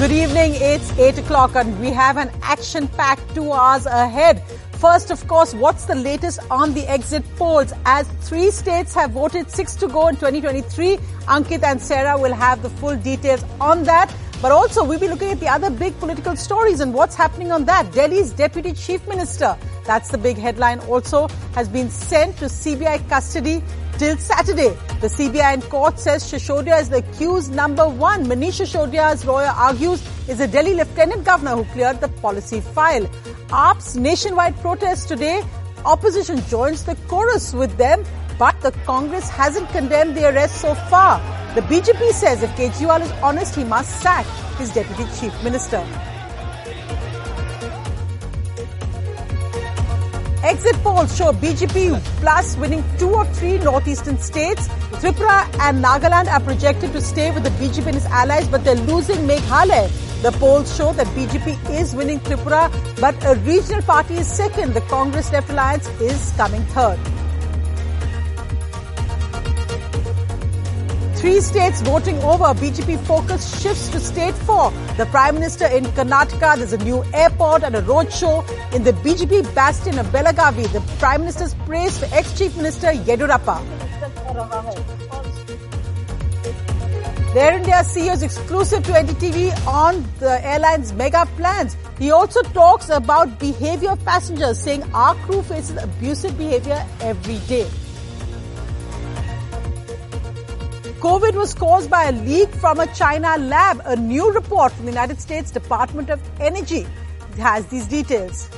Good evening. It's 8 o'clock and we have an action-packed two hours ahead. First, of course, what's the latest on the exit polls? As three states have voted six to go in 2023, Ankit and Sarah will have the full details on that. But also, we'll be looking at the other big political stories and what's happening on that. Delhi's Deputy Chief Minister, that's the big headline also, has been sent to CBI custody till Saturday. The CBI in court says Sisodia is the accused number one. Manish Sisodia's lawyer argues is a Delhi lieutenant governor who cleared the policy file. AAP's nationwide protest today. Opposition joins the chorus with them, but the Congress hasn't condemned the arrest so far. The BJP says if Kejriwal is honest, he must sack his deputy chief minister. Exit polls show BJP plus winning two or three northeastern states. Tripura and Nagaland are projected to stay with the BJP and its allies, but they're losing Meghalaya. The polls show that BJP is winning Tripura, but a regional party is second. The Congress Left Alliance is coming third. Three states voting over, BJP focus shifts to state four. The Prime Minister in Karnataka, there's a new airport and a roadshow in the BJP bastion of Belagavi. The Prime Minister's praise for ex-Chief Minister Yediyurappa. Air India CEO is exclusive to NDTV on the airline's mega plans. He also talks about behavior of passengers, saying our crew faces abusive behavior every day. COVID was caused by a leak from a China lab. A new report from the United States Department of Energy has these details.